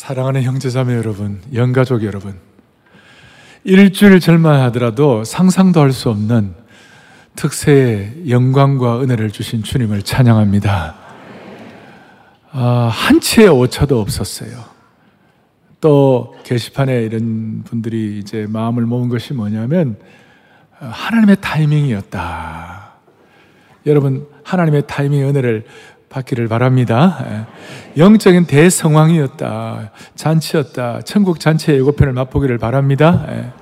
사랑하는 형제자매 여러분, 영가족 여러분. 일주일 절만 하더라도 상상도 할 수 없는 특세의 영광과 은혜를 주신 주님을 찬양합니다. 아, 한 치의 오차도 없었어요. 또 게시판에 이런 분들이 이제 마음을 모은 것이 뭐냐면 하나님의 타이밍이었다. 여러분 하나님의 타이밍 은혜를 받기를 바랍니다. 예. 영적인 대성황이었다. 잔치였다. 천국 잔치의 예고편을 맛보기를 바랍니다. 예.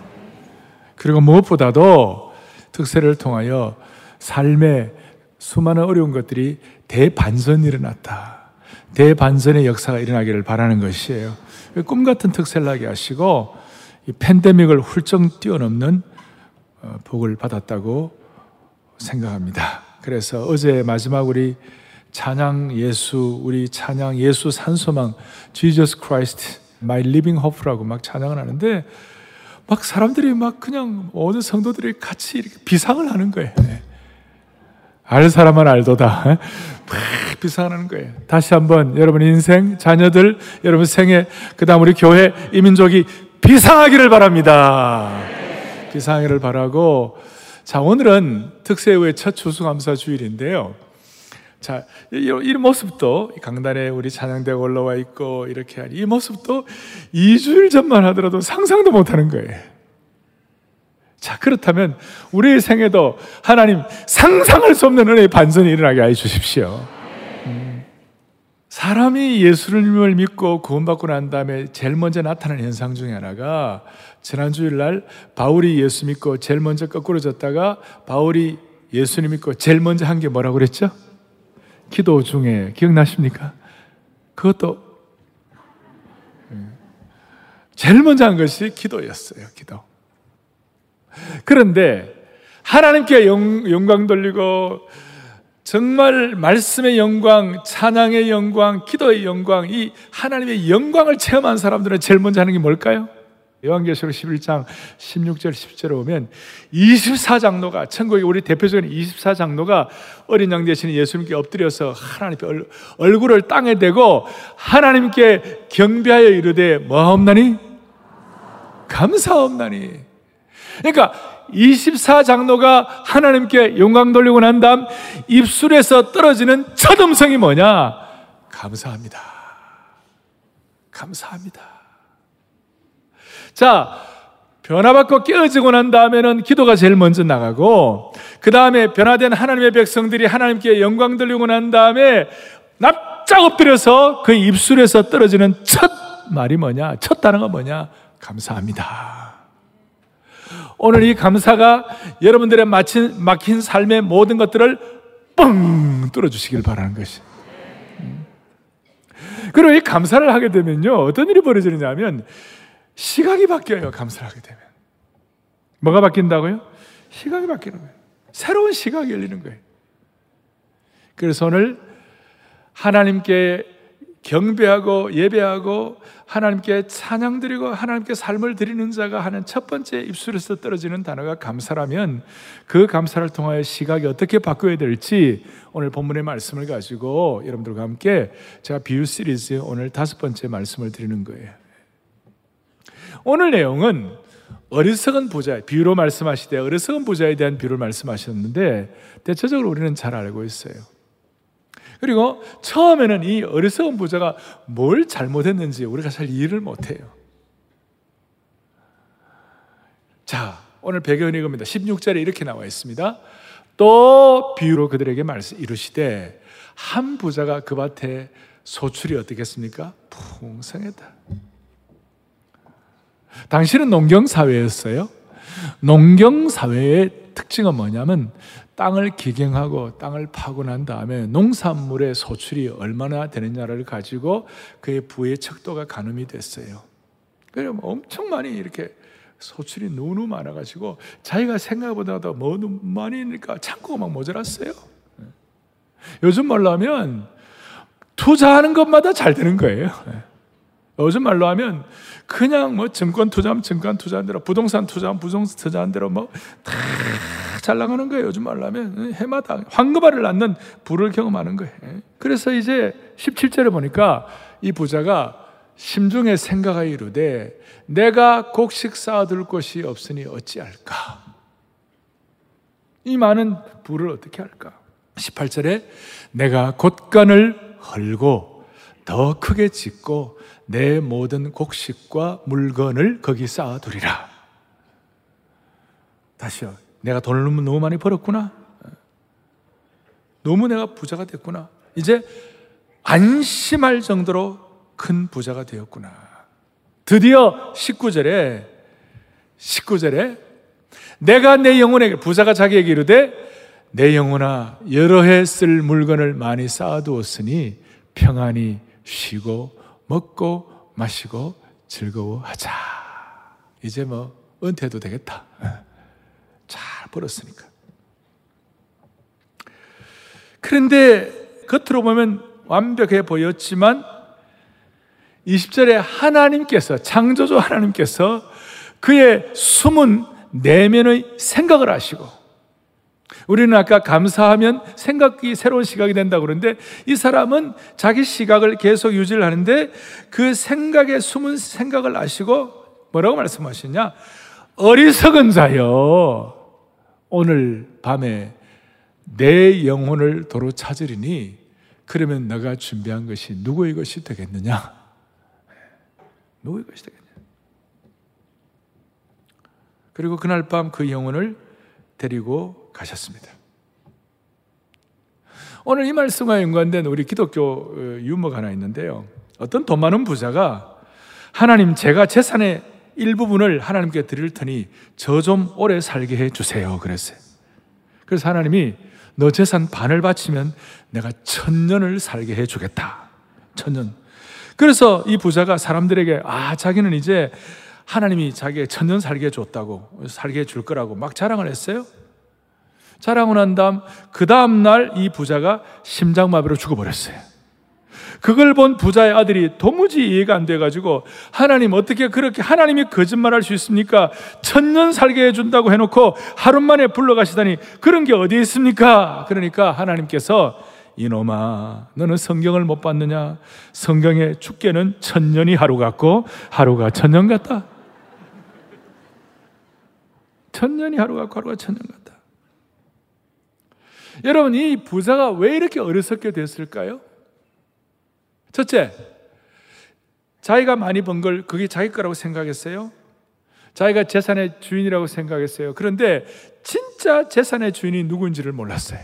그리고 무엇보다도 특세를 통하여 삶의 수많은 어려운 것들이 대반전이 일어났다. 대반전의 역사가 일어나기를 바라는 것이에요. 꿈 같은 특세를 하게 하시고 이 팬데믹을 훌쩍 뛰어넘는 어, 복을 받았다고 생각합니다. 그래서 어제 마지막 우리 찬양 예수, 우리 찬양 예수 산소망, Jesus Christ, My Living Hope라고 막 찬양을 하는데, 막 사람들이 막 그냥 모든 성도들이 같이 이렇게 비상을 하는 거예요. 네. 알 사람은 알도다. 막 비상을 하는 거예요. 다시 한번 여러분 인생, 자녀들, 여러분 생애, 그 다음 우리 교회, 이민족이 비상하기를 바랍니다. 비상하기를 바라고, 자, 오늘은 특세 후의 첫 추수감사 주일인데요. 자, 이, 이 모습도 강단에 우리 찬양대가 올라와 있고 이렇게 하니 이 모습도 2주일 전만 하더라도 상상도 못하는 거예요. 자, 그렇다면 우리의 생에도 하나님 상상할 수 없는 은혜의 반전이 일어나게 해 주십시오. 음. 사람이 예수님을 믿고 구원받고 난 다음에 제일 먼저 나타나는 현상 중에 하나가 지난 주일 날 바울이 예수 믿고 제일 먼저 거꾸로 졌다가 바울이 예수님 믿고 제일 먼저 한 게 뭐라고 그랬죠? 기도 중에 기억나십니까? 그것도 제일 먼저 한 것이 기도였어요. 기도. 그런데 하나님께 영, 영광 돌리고 정말 말씀의 영광, 찬양의 영광, 기도의 영광, 이 하나님의 영광을 체험한 사람들은 제일 먼저 하는 게 뭘까요? 요한계시록 11장 16절 10절에 보면 24장로가 천국의 우리 대표적인 24장로가 어린 양 대신 예수님께 엎드려서 하나님께 얼굴을 땅에 대고 하나님께 경배하여 이르되 뭐하옵나니? 감사옵나니. 그러니까 24장로가 하나님께 영광 돌리고 난 다음 입술에서 떨어지는 첫 음성이 뭐냐? 감사합니다. 감사합니다. 자, 변화받고 깨어지고 난 다음에는 기도가 제일 먼저 나가고, 그 다음에 변화된 하나님의 백성들이 하나님께 영광 돌리고 난 다음에 납작 엎드려서 그 입술에서 떨어지는 첫 말이 뭐냐? 첫 단어가 뭐냐? 감사합니다. 오늘 이 감사가 여러분들의 막힌, 막힌 삶의 모든 것들을 뻥 뚫어주시길 바라는 것이. 음. 그리고 이 감사를 하게 되면요, 어떤 일이 벌어지느냐면, 시각이 바뀌어요. 감사를 하게 되면. 뭐가 바뀐다고요? 시각이 바뀌는 거예요. 새로운 시각이 열리는 거예요. 그래서 오늘 하나님께 경배하고 예배하고 하나님께 찬양 드리고 하나님께 삶을 드리는 자가 하는 첫 번째 입술에서 떨어지는 단어가 감사라면 그 감사를 통하여 시각이 어떻게 바뀌어야 될지 오늘 본문의 말씀을 가지고 여러분들과 함께 제가 비유 시리즈 오늘 다섯 번째 말씀을 드리는 거예요. 오늘 내용은 어리석은 부자, 비유로 말씀하시되 어리석은 부자에 대한 비유를 말씀하셨는데 대체적으로 우리는 잘 알고 있어요. 그리고 처음에는 이 어리석은 부자가 뭘 잘못했는지 우리가 잘 이해를 못해요. 자, 오늘 배경은 이겁니다. 16절에 이렇게 나와 있습니다. 또 비유로 그들에게 말씀 이르시되 한 부자가 그 밭에 소출이 어떻겠습니까? 풍성했다. 당시는 농경사회였어요. 농경사회의 특징은 뭐냐면 땅을 기경하고 땅을 파고 난 다음에 농산물의 소출이 얼마나 되느냐를 가지고 그의 부의 척도가 가늠이 됐어요. 그래서 뭐 엄청 많이 이렇게 소출이 너무 많아가지고 자기가 생각보다 더 많이니까 창고가 막 모자랐어요. 요즘 말로 하면 투자하는 것마다 잘 되는 거예요. 요즘 말로 하면 그냥 뭐 증권 투자하면 증권 투자한 대로 부동산 투자하면 부동산 투자한 대로 뭐 다 잘 나가는 거예요. 요즘 말로 하면 해마다 황금알을 낳는 부를 경험하는 거예요. 그래서 이제 17절에 보니까 이 부자가 심중에 생각하여 이르되 내가 곡식 쌓아둘 곳이 없으니 어찌할까? 이 많은 부를 어떻게 할까? 18절에 내가 곳간을 헐고 더 크게 짓고 내 모든 곡식과 물건을 거기 쌓아두리라. 다시요. 내가 돈을 너무 많이 벌었구나. 너무 내가 부자가 됐구나. 이제 안심할 정도로 큰 부자가 되었구나. 드디어 19절에 19절에 내가 내 영혼에게 부자가 자기에게 이르되 내 영혼아 여러 해 쓸 물건을 많이 쌓아두었으니 평안히 쉬고 먹고 마시고 즐거워하자. 이제 뭐 은퇴해도 되겠다. 잘 벌었으니까. 그런데 겉으로 보면 완벽해 보였지만 20절에 하나님께서 창조주 하나님께서 그의 숨은 내면의 생각을 하시고 우리는 아까 감사하면 생각이 새로운 시각이 된다고 그러는데 이 사람은 자기 시각을 계속 유지를 하는데 그 생각에 숨은 생각을 아시고 뭐라고 말씀하시냐? 어리석은 자여 오늘 밤에 내 영혼을 도로 찾으리니 그러면 너가 준비한 것이 누구의 것이 되겠느냐? 누구의 것이 되겠느냐? 그리고 그날 밤 그 영혼을 데리고 가셨습니다. 오늘 이 말씀과 연관된 우리 기독교 어, 유머가 하나 있는데요. 어떤 돈 많은 부자가 하나님 제가 재산의 일부분을 하나님께 드릴 테니 저 좀 오래 살게 해 주세요. 그랬어요. 그래서 하나님이 너 재산 반을 바치면 내가 천년을 살게 해 주겠다. 천년. 그래서 이 부자가 사람들에게 아, 자기는 이제 하나님이 자기의 천년 살게 해 줬다고, 살게 해 줄 거라고 막 자랑을 했어요. 자랑을 한 다음, 그 다음 날 이 부자가 심장마비로 죽어버렸어요. 그걸 본 부자의 아들이 도무지 이해가 안 돼가지고 하나님 어떻게 그렇게 하나님이 거짓말할 수 있습니까? 천년 살게 해준다고 해놓고 하루 만에 불러가시다니 그런 게 어디 있습니까? 그러니까 하나님께서 이놈아 너는 성경을 못 봤느냐? 성경에 죽게는 천년이 하루 같고 하루가 천년 같다. 천년이 하루 같고 하루가 천년 같다. 여러분 이 부자가 왜 이렇게 어리석게 됐을까요? 첫째, 자기가 많이 번 걸 그게 자기 거라고 생각했어요. 자기가 재산의 주인이라고 생각했어요. 그런데 진짜 재산의 주인이 누군지를 몰랐어요.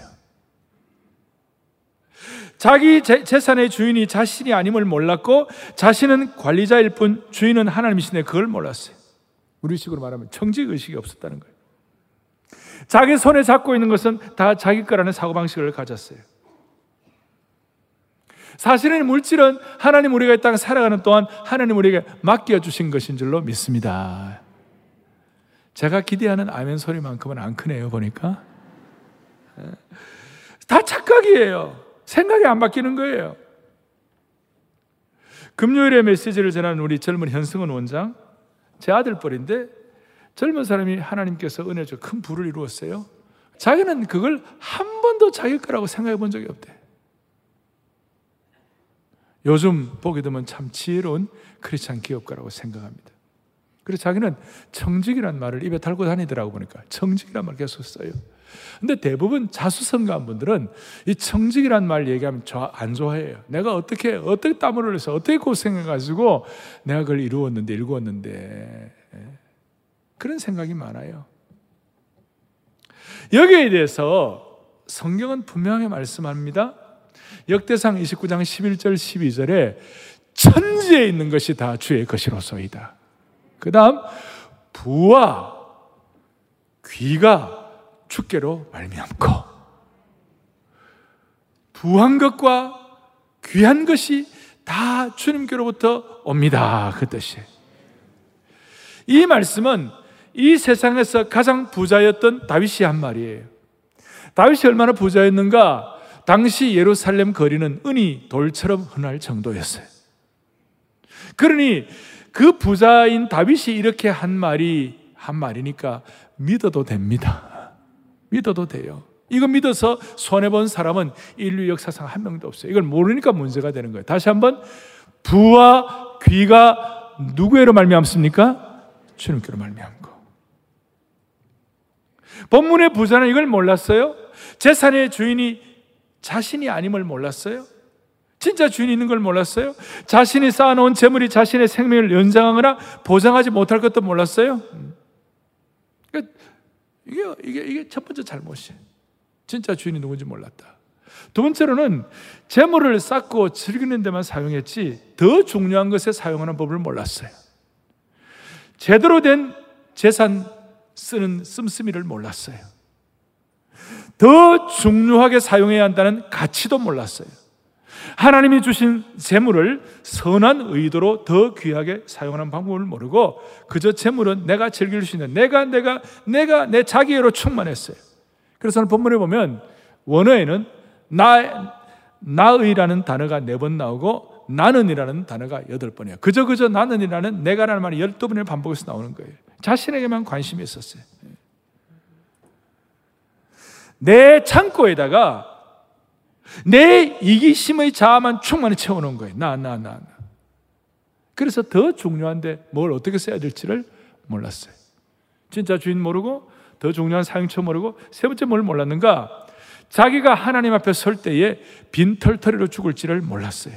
자기 재 산의 주인이 자신이 아님을 몰랐고 자신은 관리자일 뿐 주인은 하나님이신데 그걸 몰랐어요. 우리식으로 말하면 청직 의식이 없었다는 거예요. 자기 손에 잡고 있는 것은 다 자기 거라는 사고방식을 가졌어요. 사실은 물질은 하나님 우리가 이 땅에 살아가는 동안 하나님 우리에게 맡겨주신 것인 줄로 믿습니다. 제가 기대하는 아멘 소리만큼은 안 크네요, 보니까. 다 착각이에요. 생각이 안 바뀌는 거예요. 금요일에 메시지를 전하는 우리 젊은 현승은 원장, 제 아들뻘인데 젊은 사람이 하나님께서 은혜 줘큰 부를 이루었어요. 자기는 그걸 한 번도 자기 거라고 생각해 본 적이 없대. 요즘 보게 되면 참 지혜로운 크리스찬 기업가라고 생각합니다. 그래서 자기는 청직이란 말을 입에 달고 다니더라고 보니까 청직이란 말 계속 써요. 근데 대부분 자수성가한 분들은 이 청직이란 말 얘기하면 안 좋아해요. 내가 어떻게 어떻게 땀을 흘려서 어떻게 고생해가지고 내가 그걸 이루었는데 일구었는데 예. 그런 생각이 많아요. 여기에 대해서 성경은 분명히 말씀합니다. 역대상 29장 11절 12절에 천지에 있는 것이 다 주의 것이로소이다. 그 다음 부와 귀가 주께로 말미암고 부한 것과 귀한 것이 다 주님께로부터 옵니다. 그 뜻이에요. 이 말씀은 이 세상에서 가장 부자였던 다윗이 한 말이에요. 다윗이 얼마나 부자였는가? 당시 예루살렘 거리는 은이 돌처럼 흔할 정도였어요. 그러니 그 부자인 다윗이 이렇게 한 말이 한 말이니까 믿어도 됩니다. 믿어도 돼요. 이거 믿어서 손해본 사람은 인류 역사상 한 명도 없어요. 이걸 모르니까 문제가 되는 거예요. 다시 한번 부와 귀가 누구에로 말미암습니까? 주님께로 말미암 거. 본문의 부자는 이걸 몰랐어요. 재산의 주인이 자신이 아님을 몰랐어요. 진짜 주인이 있는 걸 몰랐어요. 자신이 쌓아놓은 재물이 자신의 생명을 연장하거나 보장하지 못할 것도 몰랐어요. 그러니까 이게, 이게, 이게 첫 번째 잘못이에요. 진짜 주인이 누군지 몰랐다. 두 번째로는 재물을 쌓고 즐기는 데만 사용했지 더 중요한 것에 사용하는 법을 몰랐어요. 제대로 된 재산 쓰는 씀씀이를 몰랐어요. 더 중요하게 사용해야 한다는 가치도 몰랐어요. 하나님이 주신 재물을 선한 의도로 더 귀하게 사용하는 방법을 모르고 그저 재물은 내가 즐길 수 있는 내가 내가 내가 내 자기애로 충만했어요. 그래서 오늘 본문에 보면 원어에는 나 나의라는 단어가 네 번 나오고 나는이라는 단어가 여덟 번이에요. 그저 그저 나는이라는 내가라는 말이 열두 번을 반복해서 나오는 거예요. 자신에게만 관심이 있었어요. 내 창고에다가 내 이기심의 자아만 충만히 채워놓은 거예요. 나, 나, 나, 나. 그래서 더 중요한데 뭘 어떻게 써야 될지를 몰랐어요. 진짜 주인 모르고 더 중요한 사용처 모르고 세 번째 뭘 몰랐는가? 자기가 하나님 앞에 설 때에 빈털터리로 죽을지를 몰랐어요.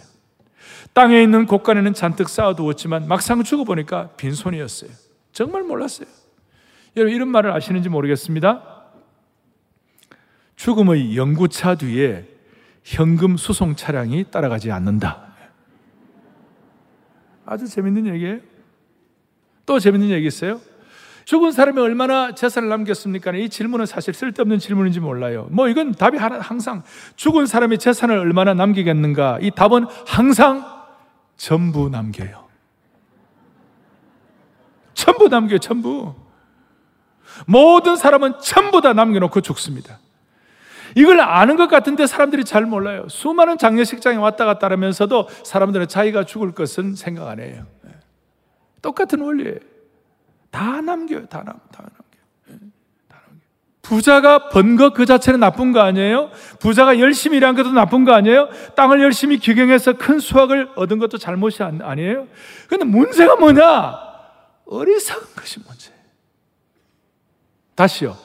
땅에 있는 곳간에는 잔뜩 쌓아두었지만 막상 죽어보니까 빈손이었어요. 정말 몰랐어요. 여러분 이런 말을 아시는지 모르겠습니다. 죽음의 연구차 뒤에 현금 수송 차량이 따라가지 않는다. 아주 재밌는 얘기예요. 또 재밌는 얘기 있어요. 죽은 사람이 얼마나 재산을 남겼습니까? 이 질문은 사실 쓸데없는 질문인지 몰라요. 뭐 이건 답이 항상 죽은 사람이 재산을 얼마나 남기겠는가? 이 답은 항상 전부 남겨요. 전부 남겨요, 전부. 모든 사람은 전부 다 남겨놓고 죽습니다. 이걸 아는 것 같은데 사람들이 잘 몰라요. 수많은 장례식장에 왔다 갔다 하면서도 사람들은 자기가 죽을 것은 생각 안 해요. 예. 똑같은 원리예요. 다 남겨요. 다. 다 남겨요. 부자가 번 것 그 자체는 나쁜 거 아니에요? 부자가 열심히 일한 것도 나쁜 거 아니에요? 땅을 열심히 기경해서 큰 수확을 얻은 것도 잘못이 아니에요? 근데 문제가 뭐냐? 어리석은 것이 문제예요. 다시요.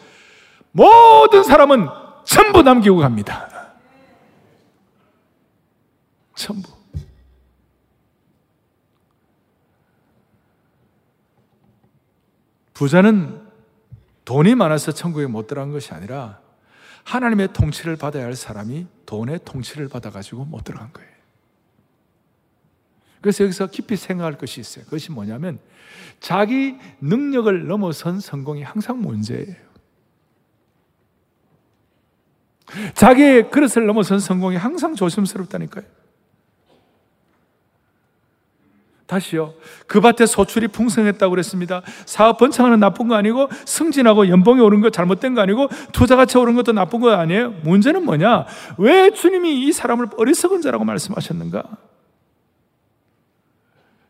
모든 사람은 전부 남기고 갑니다. 전부. 부자는 돈이 많아서 천국에 못 들어간 것이 아니라 하나님의 통치를 받아야 할 사람이 돈의 통치를 받아가지고 못 들어간 거예요. 그래서 여기서 깊이 생각할 것이 있어요. 그것이 뭐냐면 자기 능력을 넘어선 성공이 항상 문제예요. 자기의 그릇을 넘어선 성공이 항상 조심스럽다니까요. 다시요. 그 밭에 소출이 풍성했다고 그랬습니다. 사업 번창하는 나쁜 거 아니고 승진하고 연봉이 오른 거 잘못된 거 아니고 투자 가치 오른 것도 나쁜 거 아니에요. 문제는 뭐냐? 왜 주님이 이 사람을 어리석은 자라고 말씀하셨는가?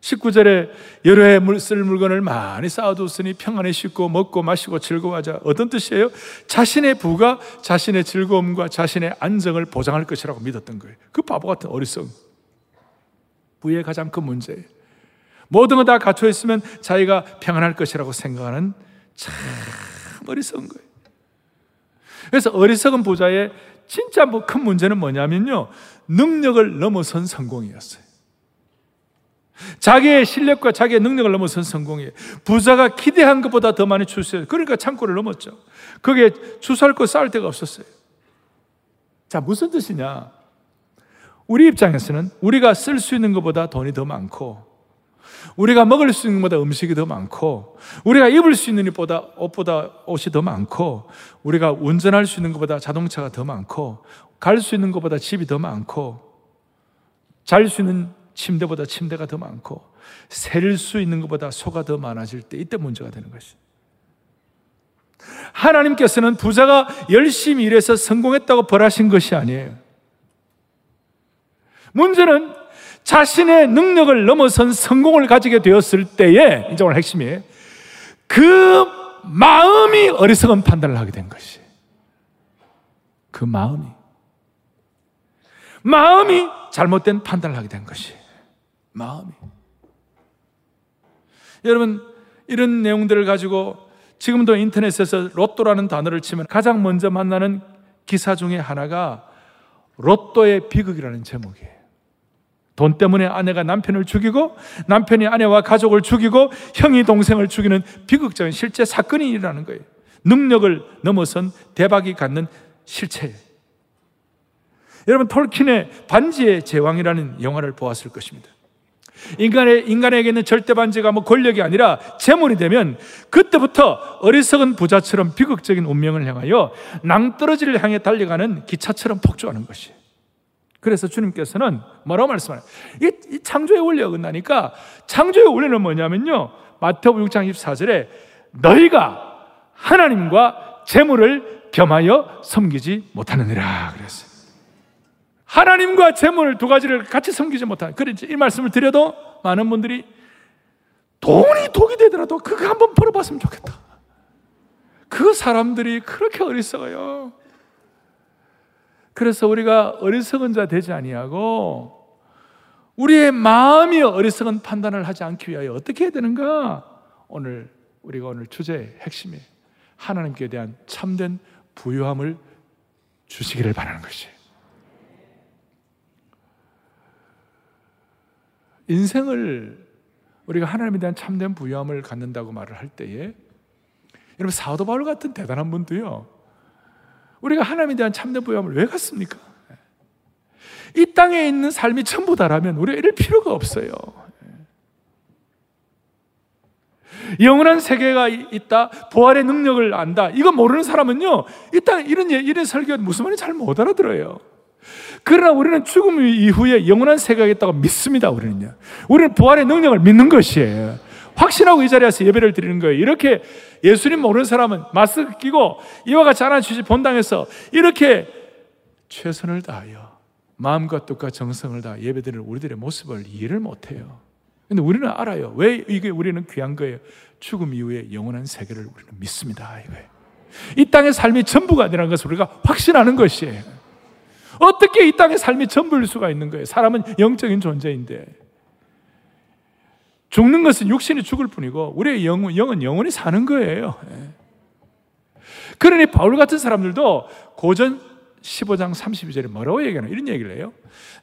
19절에 여러 해 쓸 물건을 많이 쌓아뒀으니 평안에 씻고 먹고 마시고 즐거워하자. 어떤 뜻이에요? 자신의 부가 자신의 즐거움과 자신의 안정을 보장할 것이라고 믿었던 거예요. 그 바보 같은 어리석. 부의 가장 큰 문제예요. 모든 거 다 갖춰 있으면 자기가 평안할 것이라고 생각하는 참 어리석은 거예요. 그래서 어리석은 부자의 진짜 뭐 큰 문제는 뭐냐면요. 능력을 넘어선 성공이었어요. 자기의 실력과 자기의 능력을 넘어선 성공이에요. 부자가 기대한 것보다 더 많이 출세해요. 그러니까 창고를 넘었죠. 주소할 거 쌓을 데가 없었어요. 자, 무슨 뜻이냐? 우리 입장에서는 우리가 쓸 수 있는 것보다 돈이 더 많고, 우리가 먹을 수 있는 것보다 음식이 더 많고, 우리가 입을 수 있는 옷보다, 옷보다 옷이 더 많고, 우리가 운전할 수 있는 것보다 자동차가 더 많고, 갈 수 있는 것보다 집이 더 많고, 잘 수 있는 침대보다 침대가 더 많고 셀 수 있는 것보다 소가 더 많아질 때 이때 문제가 되는 것이. 하나님께서는 부자가 열심히 일해서 성공했다고 벌하신 것이 아니에요. 문제는 자신의 능력을 넘어선 성공을 가지게 되었을 때에 이제 오늘 핵심이에요. 그 마음이 어리석은 판단을 하게 된 것이. 그 마음이 마음이 잘못된 판단을 하게 된 것이. 마음이. 여러분, 이런 내용들을 가지고 지금도 인터넷에서 로또라는 단어를 치면 가장 먼저 만나는 기사 중에 하나가 로또의 비극이라는 제목이에요. 돈 때문에 아내가 남편을 죽이고 남편이 아내와 가족을 죽이고 형이 동생을 죽이는 비극적인 실제 사건이 일어나는 거예요. 능력을 넘어선 대박이 갖는 실체예요. 여러분 톨킨의 반지의 제왕이라는 영화를 보았을 것입니다. 인간의, 인간에게는 절대 반지가 뭐 권력이 아니라 재물이 되면 그때부터 어리석은 부자처럼 비극적인 운명을 향하여 낭떠러지를 향해 달려가는 기차처럼 폭주하는 것이에요. 그래서 주님께서는 뭐라고 말씀하나요? 이, 이 창조의 원리가 끝나니까 창조의 원리는 뭐냐면요. 마태복음 6장 24절에 너희가 하나님과 재물을 겸하여 섬기지 못하느니라 그랬어요. 하나님과 재물 두 가지를 같이 섬기지 못하는 그런지 이 말씀을 드려도 많은 분들이 돈이 독이 되더라도 그거 한번 벌어봤으면 좋겠다. 그 사람들이 그렇게 어리석어요. 그래서 우리가 어리석은 자 되지 아니하고 우리의 마음이 어리석은 판단을 하지 않기 위하여 어떻게 해야 되는가? 오늘 우리가 오늘 주제의 핵심이 하나님께 대한 참된 부유함을 주시기를 바라는 것이에요. 인생을 우리가 하나님에 대한 참된 부유함을 갖는다고 말을 할 때에 여러분 사도 바울 같은 대단한 분도요. 우리가 하나님에 대한 참된 부유함을 왜 갖습니까? 이 땅에 있는 삶이 전부 다라면 우리가 이럴 필요가 없어요. 영원한 세계가 있다, 부활의 능력을 안다. 이거 모르는 사람은요, 이 땅 이런 이런 설교 무슨 말인지 잘 못 알아들어요. 그러나 우리는 죽음 이후에 영원한 세계가 있다고 믿습니다, 우리는요. 우리는 부활의 능력을 믿는 것이에요. 확신하고 이 자리에서 예배를 드리는 거예요. 이렇게 예수님 모르는 사람은 마스크 끼고 이와 같이 하나 주시 본당에서 이렇게 최선을 다하여 마음과 뜻과 정성을 다 예배드리는 우리들의 모습을 이해를 못해요. 근데 우리는 알아요. 왜 이게 우리는 귀한 거예요? 죽음 이후에 영원한 세계를 우리는 믿습니다. 이거예요. 이 땅의 삶이 전부가 아니라는 것을 우리가 확신하는 것이에요. 어떻게 이 땅의 삶이 전부일 수가 있는 거예요? 사람은 영적인 존재인데. 죽는 것은 육신이 죽을 뿐이고, 우리의 영, 영은 영원히 사는 거예요. 예. 그러니 바울 같은 사람들도 고전 15장 32절에 뭐라고 얘기하나? 이런 얘기를 해요.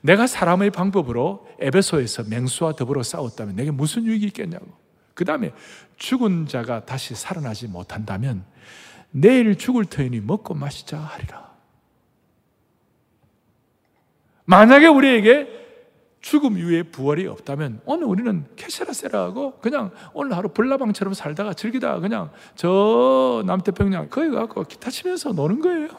내가 사람의 방법으로 에베소에서 맹수와 더불어 싸웠다면 내게 무슨 유익이 있겠냐고. 그 다음에 죽은 자가 다시 살아나지 못한다면 내일 죽을 터이니 먹고 마시자 하리라. 만약에 우리에게 죽음 이후에 부활이 없다면 오늘 우리는 캐세라세라하고 그냥 오늘 하루 불나방처럼 살다가 즐기다가 그냥 저 남태평양 거기 가고 기타 치면서 노는 거예요.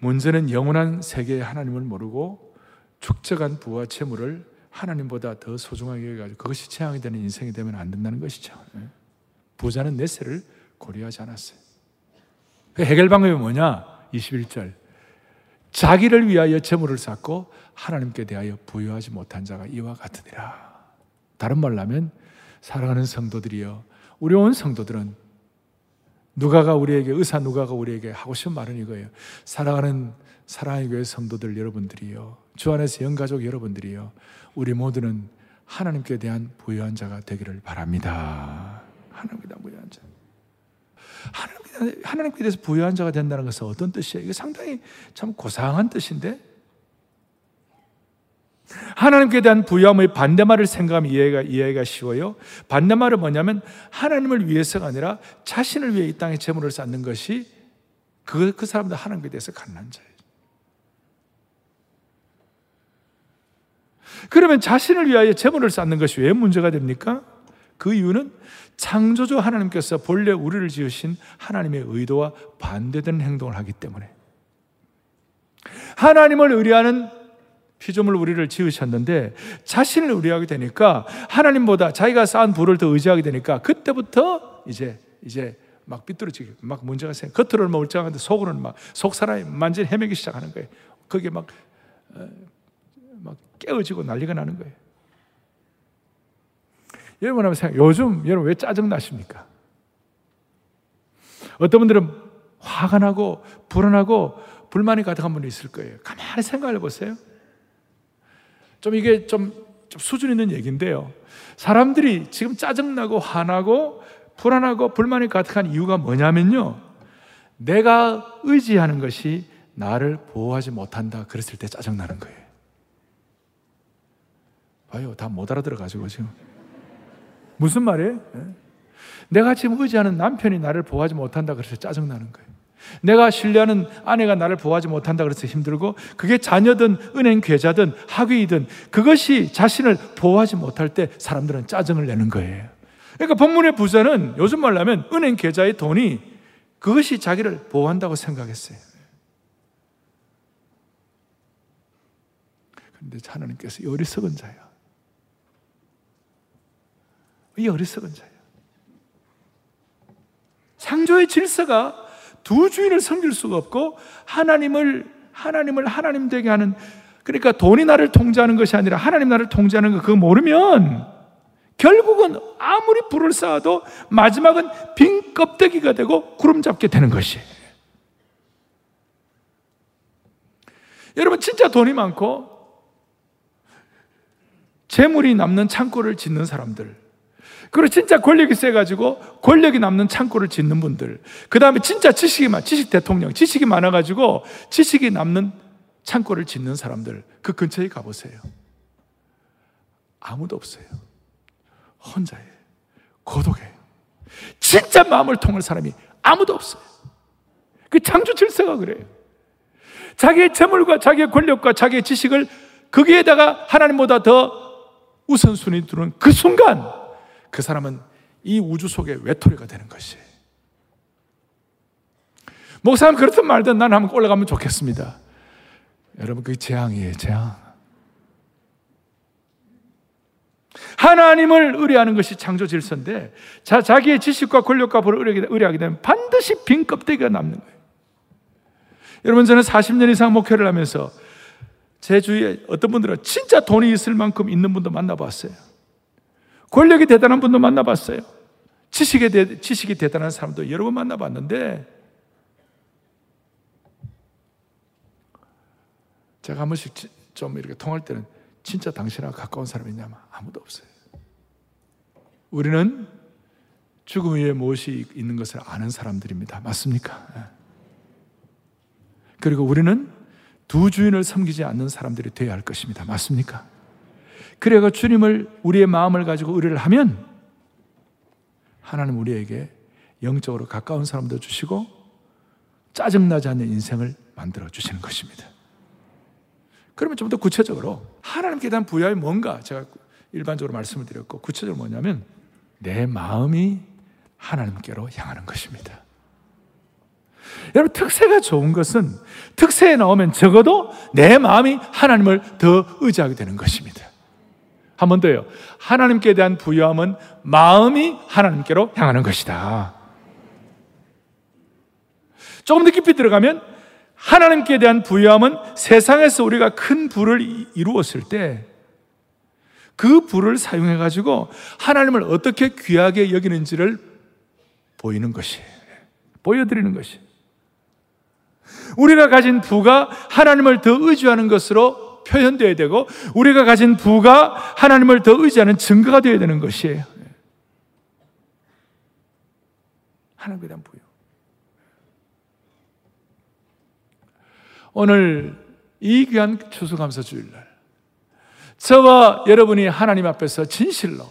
문제는 영원한 세계의 하나님을 모르고 축적한 부와 채물을 하나님보다 더 소중하게 여가지고 그것이 재앙이 되는 인생이 되면 안 된다는 것이죠. 예. 부자는 내세를 고려하지 않았어요. 그 해결 방법이 뭐냐? 21절. 자기를 위하여 재물을 쌓고 하나님께 대하여 부여하지 못한 자가 이와 같으니라. 다른 말로 하면 사랑하는 성도들이여 우리 온 성도들은 누가가 우리에게 의사 누가가 우리에게 하고 싶은 말은 이거예요. 사랑하는 사랑의 교회 성도들 여러분들이요. 주 안에서 영가족 여러분들이요. 우리 모두는 하나님께 대한 부여한 자가 되기를 바랍니다. 하나님께 대한 부여한 자. 하나님께, 하나님께 대해서 부여한 자가 된다는 것은 어떤 뜻이에요? 이게 상당히 참 고상한 뜻인데 하나님께 대한 부여함의 반대말을 생각하면 이해가, 이해가 쉬워요. 반대말은 뭐냐면 하나님을 위해서가 아니라 자신을 위해 이 땅에 재물을 쌓는 것이 그, 그 사람들 하나님께 대해서 가난한 자예요. 그러면 자신을 위하여 재물을 쌓는 것이 왜 문제가 됩니까? 그 이유는 창조주 하나님께서 본래 우리를 지으신 하나님의 의도와 반대되는 행동을 하기 때문에 하나님을 의뢰하는 피조물 우리를 지으셨는데 자신을 의뢰하게 되니까 하나님보다 자기가 쌓은 부를 더 의지하게 되니까 그때부터 이제 이제 막 삐뚤어지게 막 문제가 생겨 겉으로는 멀쩡한데 속으로는 막 속 사람이 만진 헤매기 시작하는 거예요. 그게 막, 어, 막 깨어지고 난리가 나는 거예요. 여러분 한번 생각, 요즘 여러분 왜 짜증 나십니까? 어떤 분들은 화가 나고 불안하고 불만이 가득한 분이 있을 거예요. 가만히 생각해 보세요. 좀 이게 좀 좀 수준 있는 얘기인데요. 사람들이 지금 짜증나고 화나고 불안하고 불만이 가득한 이유가 뭐냐면요. 내가 의지하는 것이 나를 보호하지 못한다. 그랬을 때 짜증나는 거예요. 봐요. 다 못 알아들어가지고 지금. 무슨 말이에요? 예? 내가 지금 의지하는 남편이 나를 보호하지 못한다. 그래서 짜증나는 거예요. 내가 신뢰하는 아내가 나를 보호하지 못한다 그래서 힘들고 그게 자녀든 은행 계좌든 학위든 그것이 자신을 보호하지 못할 때 사람들은 짜증을 내는 거예요. 그러니까 본문의 부자는 요즘 말로 하면 은행 계좌의 돈이 그것이 자기를 보호한다고 생각했어요. 그런데 하나님께서 이 어리석은 자야. 이 어리석은 자야. 창조의 질서가 두 주인을 섬길 수가 없고 하나님을 하나님을 하나님 되게 하는 그러니까 돈이 나를 통제하는 것이 아니라 하나님 나를 통제하는 거 그거 모르면 결국은 아무리 불을 쌓아도 마지막은 빈 껍데기가 되고 구름 잡게 되는 것이. 여러분 진짜 돈이 많고 재물이 남는 창고를 짓는 사람들 그리고 진짜 권력이 세가지고 권력이 남는 창고를 짓는 분들. 그 다음에 진짜 지식이 많, 지식 대통령, 지식이 많아가지고 지식이 남는 창고를 짓는 사람들. 그 근처에 가보세요. 아무도 없어요. 혼자예요. 고독해요. 진짜 마음을 통할 사람이 아무도 없어요. 그 창조 질서가 그래요. 자기의 재물과 자기의 권력과 자기의 지식을 거기에다가 하나님보다 더 우선순위 두는 그 순간 그 사람은 이 우주 속의 외톨이가 되는 것이에요. 목사님 그렇든 말든 나는 한번 올라가면 좋겠습니다. 여러분 그게 재앙이에요, 재앙. 하나님을 의뢰하는 것이 창조 질서인데 자, 자기의 지식과 권력과 벌을 의뢰하게 되면 반드시 빈 껍데기가 남는 거예요. 여러분 저는 40년 이상 목회를 하면서 제 주위에 어떤 분들은 진짜 돈이 있을 만큼 있는 분도 만나봤어요. 권력이 대단한 분도 만나봤어요. 지식에 대, 지식이 대단한 사람도 여러 번 만나봤는데, 제가 한 번씩 좀 이렇게 통할 때는 진짜 당신하고 가까운 사람이 있냐면 아무도 없어요. 우리는 죽음 위에 무엇이 있는 것을 아는 사람들입니다. 맞습니까? 예. 그리고 우리는 두 주인을 섬기지 않는 사람들이 되어야 할 것입니다. 맞습니까? 그래가 주님을 우리의 마음을 가지고 의뢰를 하면 하나님 우리에게 영적으로 가까운 사람도 주시고 짜증나지 않는 인생을 만들어 주시는 것입니다. 그러면 좀 더 구체적으로 하나님께 대한 부여이 뭔가 제가 일반적으로 말씀을 드렸고 구체적으로 뭐냐면 내 마음이 하나님께로 향하는 것입니다. 여러분 특세가 좋은 것은 특세에 나오면 적어도 내 마음이 하나님을 더 의지하게 되는 것입니다. 한 번 더요. 하나님께 대한 부여함은 마음이 하나님께로 향하는 것이다. 조금 더 깊이 들어가면 하나님께 대한 부여함은 세상에서 우리가 큰 부를 이루었을 때 그 부를 사용해 가지고 하나님을 어떻게 귀하게 여기는지를 보이는 것이 보여드리는 것이 우리가 가진 부가 하나님을 더 의지하는 것으로 표현되어야 되고 우리가 가진 부가 하나님을 더 의지하는 증거가 되어야 되는 것이에요. 하나님에 대한 부요. 오늘 이 귀한 추수감사 주일날 저와 여러분이 하나님 앞에서 진실로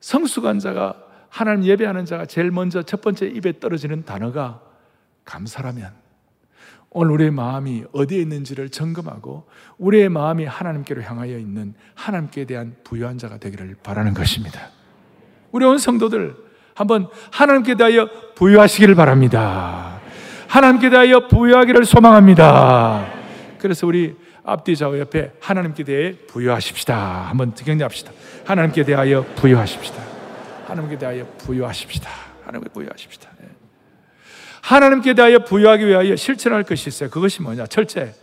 성수관자가 하나님 예배하는 자가 제일 먼저 첫 번째 입에 떨어지는 단어가 감사라면 오늘 우리의 마음이 어디에 있는지를 점검하고 우리의 마음이 하나님께로 향하여 있는 하나님께 대한 부유한 자가 되기를 바라는 것입니다. 우리 온 성도들 한번 하나님께 대하여 부유하시기를 바랍니다. 하나님께 대하여 부유하기를 소망합니다. 그래서 우리 앞뒤 좌우 옆에 하나님께 대해 부유하십시다. 한번 격려합시다. 하나님께 대하여 부유하십시다. 하나님께 대하여 부유하십시다. 하나님께 부유하십시다. 하나님께 대하여 부여하기 위하여 실천할 것이 있어요. 그것이 뭐냐? 철제.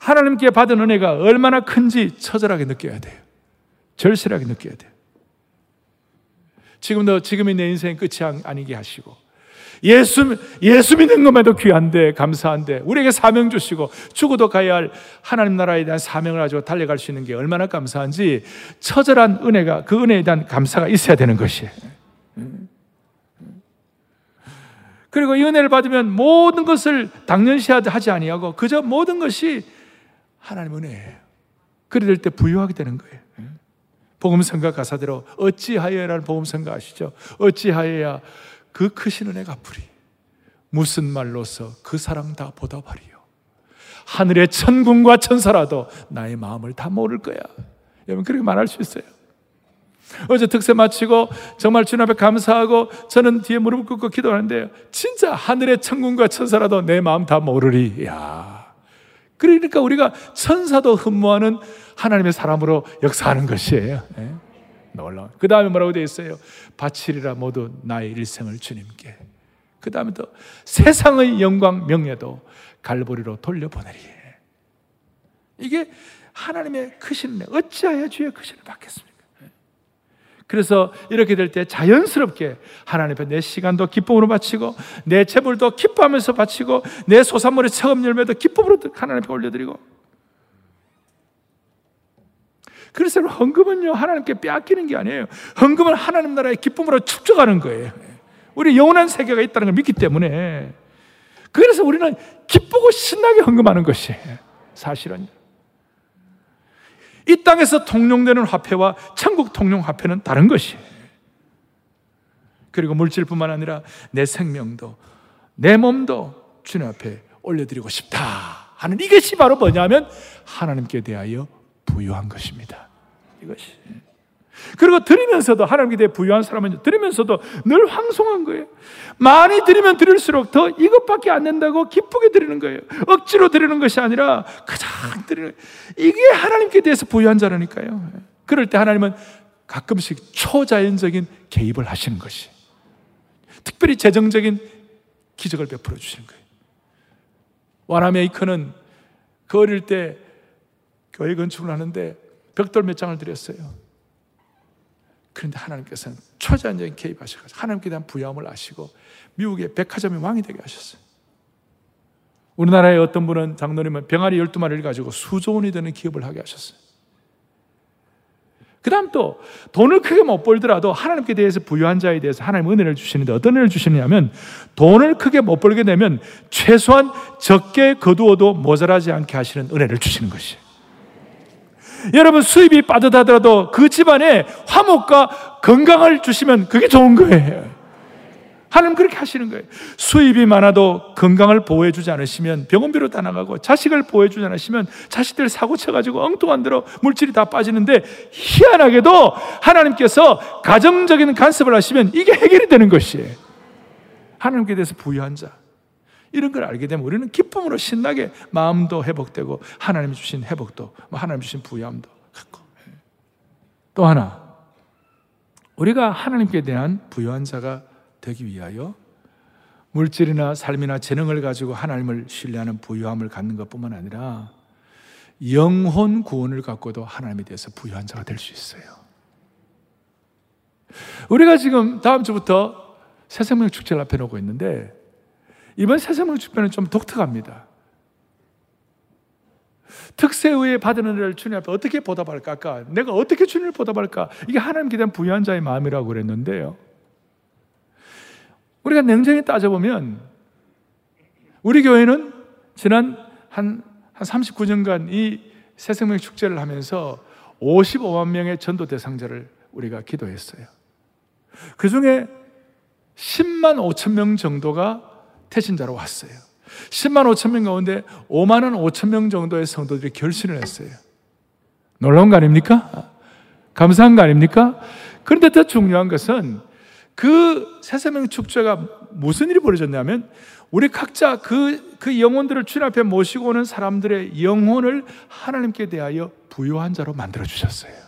하나님께 받은 은혜가 얼마나 큰지 처절하게 느껴야 돼요. 절실하게 느껴야 돼요. 지금도 지금이 내 인생의 끝이 아니게 하시고 예수, 예수 믿는 것만도 귀한데, 감사한데, 우리에게 사명 주시고, 죽어도 가야 할 하나님 나라에 대한 사명을 가지고 달려갈 수 있는 게 얼마나 감사한지, 처절한 은혜가, 그 은혜에 대한 감사가 있어야 되는 것이에요. 그리고 이 은혜를 받으면 모든 것을 당연시하지 아니하고, 그저 모든 것이 하나님 은혜예요. 그래 될 때 부유하게 되는 거예요. 복음성가 가사대로 어찌하여라는 복음성가 아시죠? 어찌하여야 그 크신 은혜 갚으리. 무슨 말로서 그 사랑 다 보답하리요. 하늘의 천군과 천사라도 나의 마음을 다 모를 거야. 여러분 그렇게 말할 수 있어요. 어제 특세 마치고 정말 주님 앞에 감사하고 저는 뒤에 무릎 꿇고 기도하는데 진짜 하늘의 천군과 천사라도 내 마음 다 모르리. 야. 그러니까 우리가 천사도 흠모하는 하나님의 사람으로 역사하는 것이에요. 네? 놀라운. 그 다음에 뭐라고 되어 있어요? 바치리라 모두 나의 일생을 주님께. 그 다음에 또 세상의 영광 명예도 갈보리로 돌려보내리. 이게 하나님의 크신 은 어찌하여 주의 크신을 받겠습니까? 그래서 이렇게 될 때 자연스럽게 하나님 앞에 내 시간도 기쁨으로 바치고 내 재물도 기뻐하면서 바치고 내 소산물의 처음 열매도 기쁨으로 하나님 앞에 올려드리고 그래서 헌금은요, 하나님께 빼앗기는 게 아니에요. 헌금은 하나님 나라의 기쁨으로 축적하는 거예요. 우리 영원한 세계가 있다는 걸 믿기 때문에. 그래서 우리는 기쁘고 신나게 헌금하는 것이 사실은. 이 땅에서 통용되는 화폐와 천국 통용 화폐는 다른 것이에요. 그리고 물질뿐만 아니라 내 생명도, 내 몸도 주님 앞에 올려드리고 싶다 하는 이것이 바로 뭐냐면 하나님께 대하여 부유한 것입니다. 이것이. 그리고 드리면서도 하나님께 대해 부유한 사람은 드리면서도 늘 황송한 거예요. 많이 드리면 드릴수록 더 이것밖에 안 된다고 기쁘게 드리는 거예요. 억지로 드리는 것이 아니라 가장 드리는 이게 하나님께 대해서 부유한 자라니까요. 그럴 때 하나님은 가끔씩 초자연적인 개입을 하시는 것이 특별히 재정적인 기적을 베풀어 주시는 거예요. 와나메이커는 그 어릴 때 교회 건축을 하는데 벽돌 몇 장을 드렸어요. 그런데 하나님께서는 초자연적인 개입하셔가지고 하나님께 대한 부여함을 아시고 미국의 백화점의 왕이 되게 하셨어요. 우리나라의 어떤 분은 장로님은 병아리 12마리를 가지고 수조 원이 되는 기업을 하게 하셨어요. 그 다음 또 돈을 크게 못 벌더라도 하나님께 대해서 부유한 자에 대해서 하나님 은혜를 주시는데 어떤 은혜를 주시느냐면 돈을 크게 못 벌게 되면 최소한 적게 거두어도 모자라지 않게 하시는 은혜를 주시는 것이에요. 여러분 수입이 빠듯하더라도 그 집안에 화목과 건강을 주시면 그게 좋은 거예요. 하나님 그렇게 하시는 거예요. 수입이 많아도 건강을 보호해주지 않으시면 병원비로 다 나가고 자식을 보호해주지 않으시면 자식들 사고 쳐가지고 엉뚱한 대로 물질이 다 빠지는데 희한하게도 하나님께서 가정적인 간섭을 하시면 이게 해결이 되는 것이에요. 하나님께 대해서 부유한 자. 이런 걸 알게 되면 우리는 기쁨으로 신나게 마음도 회복되고 하나님 주신 회복도 뭐 하나님 주신 부여함도 갖고 또 하나 우리가 하나님께 대한 부여한 자가 되기 위하여 물질이나 삶이나 재능을 가지고 하나님을 신뢰하는 부유함을 갖는 것뿐만 아니라 영혼 구원을 갖고도 하나님에 대해서 부유한 자가 될 수 있어요. 우리가 지금 다음 주부터 새 생명 축제를 앞에 놓고 있는데 이번 새생명 축배는 좀 독특합니다. 특세의회 받은 은혜를 주님 앞에 어떻게 보답할까? 아까 내가 어떻게 주님을 보답할까? 이게 하나님께 대한 부유한 자의 마음이라고 그랬는데요. 우리가 냉정히 따져보면 우리 교회는 지난 한, 한 39년간 이 새생명 축제를 하면서 55만 명의 전도 대상자를 우리가 기도했어요. 그 중에 10만 5천 명 정도가 태신자로 왔어요. 10만 5천 명 가운데 5만 원 5천 명 정도의 성도들이 결신을 했어요. 놀라운 거 아닙니까? 감사한 거 아닙니까? 그런데 더 중요한 것은 그 새생명 축제가 무슨 일이 벌어졌냐면 우리 각자 그, 그 영혼들을 주님 앞에 모시고 오는 사람들의 영혼을 하나님께 대하여 부유한 자로 만들어 주셨어요.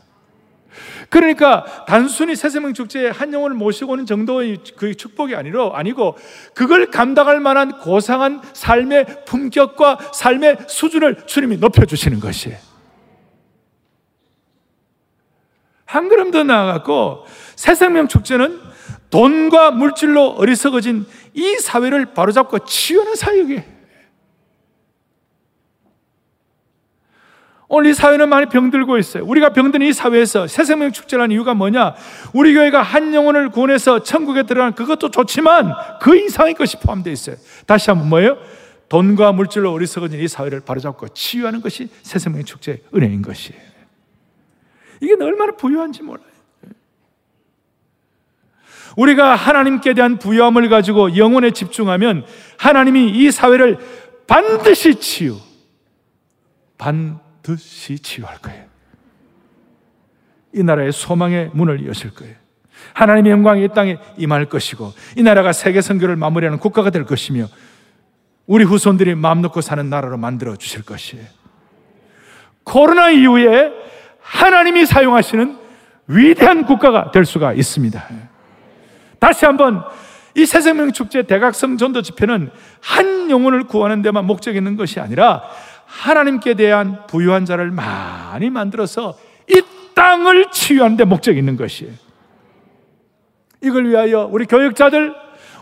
그러니까 단순히 새생명 축제에 한 영혼을 모시고 오는 정도의 그 축복이 아니로 아니고 그걸 감당할 만한 고상한 삶의 품격과 삶의 수준을 주님이 높여 주시는 것이에요. 한 걸음 더 나아갔고 새생명 축제는 돈과 물질로 어리석어진 이 사회를 바로잡고 치유하는 사역이에요. 오늘 이 사회는 많이 병들고 있어요. 우리가 병든 이 사회에서 새 생명 축제라는 이유가 뭐냐? 우리 교회가 한 영혼을 구원해서 천국에 들어가는 그것도 좋지만 그 이상의 것이 포함되어 있어요. 다시 한번 뭐예요? 돈과 물질로 어리석어진 이 사회를 바로잡고 치유하는 것이 새 생명 축제의 은혜인 것이에요. 이게 얼마나 부유한지 몰라요. 우리가 하나님께 대한 부여함을 가지고 영혼에 집중하면 하나님이 이 사회를 반드시 치유, 반 드시 치유할 거예요. 이 나라의 소망의 문을 여실 거예요. 하나님의 영광이 이 땅에 임할 것이고 이 나라가 세계 선교를 마무리하는 국가가 될 것이며 우리 후손들이 마음 놓고 사는 나라로 만들어 주실 것이에요. 코로나 이후에 하나님이 사용하시는 위대한 국가가 될 수가 있습니다. 다시 한번 이 새생명 축제 대각성 전도 집회는 한 영혼을 구하는 데만 목적 있는 것이 아니라 하나님께 대한 부유한 자를 많이 만들어서 이 땅을 치유하는 데 목적 있는 것이에요. 이걸 위하여 우리 교육자들,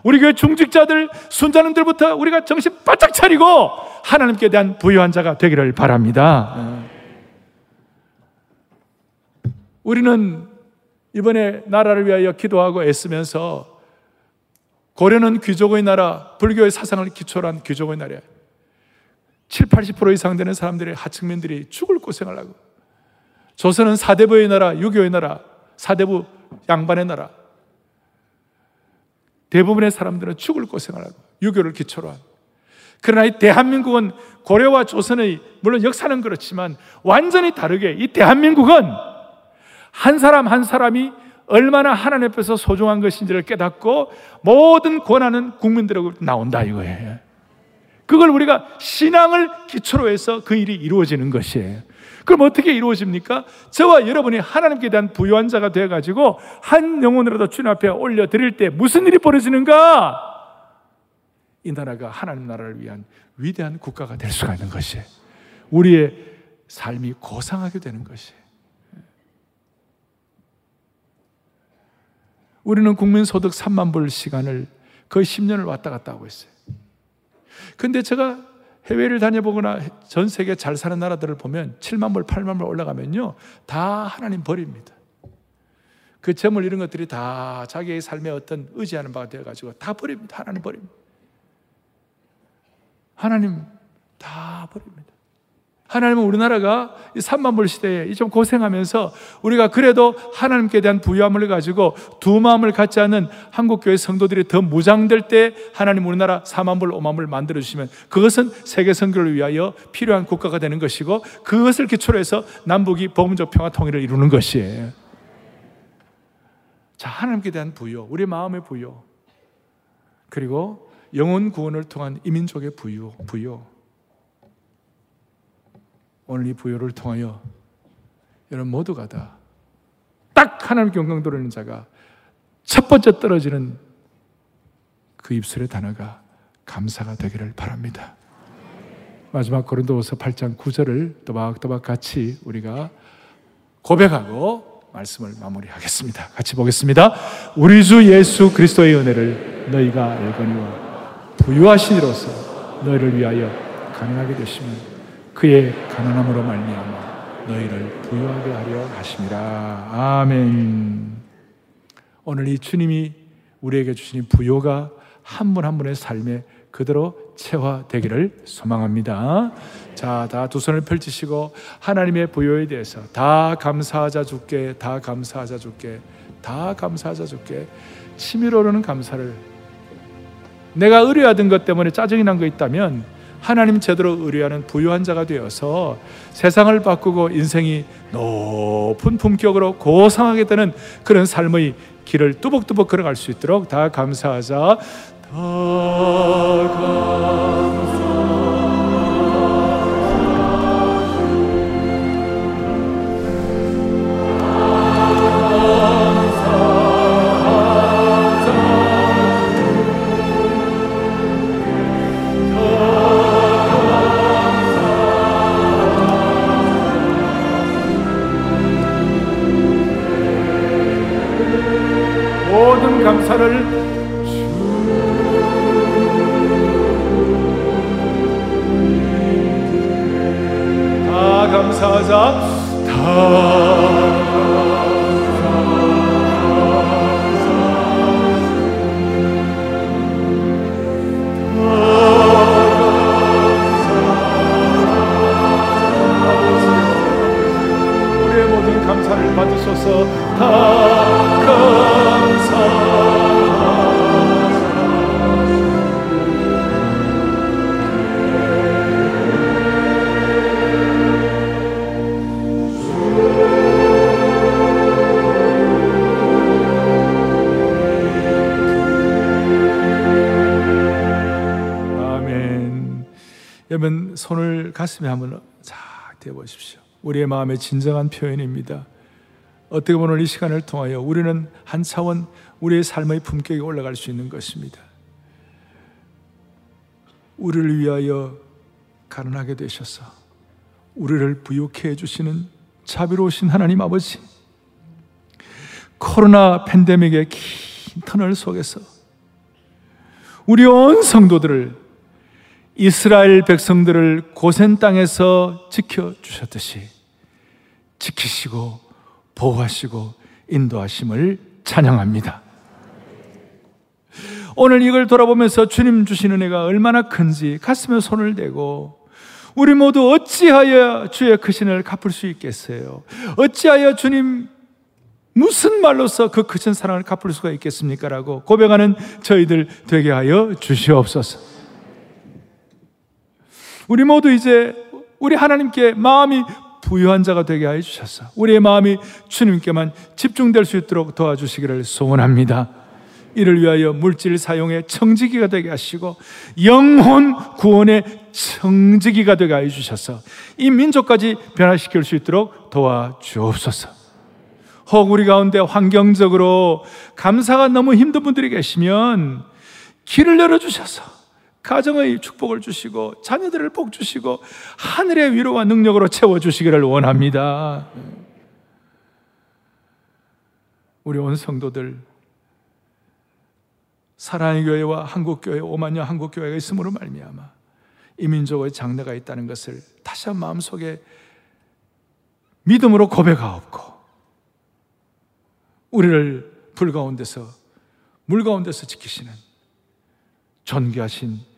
우리 교회 중직자들, 순자님들부터 우리가 정신 바짝 차리고 하나님께 대한 부유한 자가 되기를 바랍니다. 우리는 이번에 나라를 위하여 기도하고 애쓰면서 고려는 귀족의 나라, 불교의 사상을 기초로 한 귀족의 나라예요. 7, 80% 이상 되는 사람들의 하층민들이 죽을 고생을 하고 조선은 사대부의 나라, 유교의 나라, 사대부 양반의 나라. 대부분의 사람들은 죽을 고생을 하고 유교를 기초로 한. 그러나 이 대한민국은 고려와 조선의 물론 역사는 그렇지만 완전히 다르게 이 대한민국은 한 사람 한 사람이 얼마나 하나님 앞에서 소중한 것인지를 깨닫고 모든 권한은 국민들에게 나온다 이거예요. 그걸 우리가 신앙을 기초로 해서 그 일이 이루어지는 것이에요. 그럼 어떻게 이루어집니까? 저와 여러분이 하나님께 대한 부유한 자가 되어가지고 한 영혼으로도 주님 앞에 올려드릴 때 무슨 일이 벌어지는가? 이 나라가 하나님 나라를 위한 위대한 국가가 될 수가 있는 것이에요. 우리의 삶이 고상하게 되는 것이에요. 우리는 국민소득 3만 불 시간을 거의 10년을 왔다 갔다 하고 있어요. 근데 제가 해외를 다녀보거나 전 세계 잘 사는 나라들을 보면 7만 불, 8만 불 올라가면요. 다 하나님 버립니다. 그 점을 이런 것들이 다 자기의 삶에 어떤 의지하는 바가 되어가지고 다 버립니다. 하나님 버립니다. 하나님 다 버립니다. 하나님은 우리나라가 이 3만 불 시대에 좀 고생하면서 우리가 그래도 하나님께 대한 부유함을 가지고 두 마음을 갖지 않는 한국교회 성도들이 더 무장될 때 하나님 우리나라 4만 불, 5만 불 만들어 주시면 그것은 세계 선교를 위하여 필요한 국가가 되는 것이고 그것을 기초로 해서 남북이 복음적 평화 통일을 이루는 것이에요. 자, 하나님께 대한 부여, 우리 마음의 부여. 그리고 영혼 구원을 통한 이민족의 부여, 부여. 오늘 이 부여를 통하여 여러분 모두가 다 딱 하나님 경강 도르는 자가 첫 번째 떨어지는 그 입술의 단어가 감사가 되기를 바랍니다. 마지막 고린도서 8장 9절을 또박또박 같이 우리가 고백하고 말씀을 마무리하겠습니다. 같이 보겠습니다. 우리 주 예수 그리스도의 은혜를 너희가 알거니와 부유하신 이로서 너희를 위하여 가능하게 되시면 그의 가난함으로 말미암아 너희를 부유하게 하려 하심이라. 아멘. 오늘 이 주님이 우리에게 주신 부요가 한 분 한 분의 삶에 그대로 체화되기를 소망합니다. 자, 다 두 손을 펼치시고 하나님의 부요에 대해서 다 감사하자 주께, 다 감사하자 주께, 다 감사하자 주께 치밀어오르는 감사를 내가 의뢰하던 것 때문에 짜증이 난 거 있다면 하나님 제대로 의뢰하는 부유한 자가 되어서 세상을 바꾸고 인생이 높은 품격으로 고상하게 되는 그런 삶의 길을 뚜벅뚜벅 걸어갈 수 있도록 다 감사하자. 다감 손을 가슴에 한번 쫙 대보십시오. 우리의 마음의 진정한 표현입니다. 어떻게 보면 이 시간을 통하여 우리는 한 차원 우리의 삶의 품격에 올라갈 수 있는 것입니다. 우리를 위하여 가난하게 되셔서 우리를 부유케 해주시는 자비로우신 하나님 아버지 코로나 팬데믹의 긴 터널 속에서 우리 온 성도들을 이스라엘 백성들을 고센 땅에서 지켜주셨듯이 지키시고 보호하시고 인도하심을 찬양합니다. 오늘 이걸 돌아보면서 주님 주신 은혜가 얼마나 큰지 가슴에 손을 대고 우리 모두 어찌하여 주의 크신 을 갚을 수 있겠어요? 어찌하여 주님 무슨 말로서 그 크신 사랑을 갚을 수가 있겠습니까? 라고 고백하는 저희들 되게 하여 주시옵소서. 우리 모두 이제 우리 하나님께 마음이 부유한 자가 되게 하여 주셔서 우리의 마음이 주님께만 집중될 수 있도록 도와주시기를 소원합니다. 이를 위하여 물질 사용의 청지기가 되게 하시고 영혼 구원의 청지기가 되게 하여 주셔서 이 민족까지 변화시킬 수 있도록 도와주옵소서. 혹 우리 가운데 환경적으로 감사가 너무 힘든 분들이 계시면 길을 열어주셔서 가정의 축복을 주시고 자녀들을 복 주시고 하늘의 위로와 능력으로 채워 주시기를 원합니다. 우리 온 성도들 사랑의 교회와 한국 교회 5만여 한국 교회가 있음으로 말미암아 이민족의 장래가 있다는 것을 다시 한 마음속에 믿음으로 고백하옵고 우리를 불 가운데서 물 가운데서 지키시는 존귀하신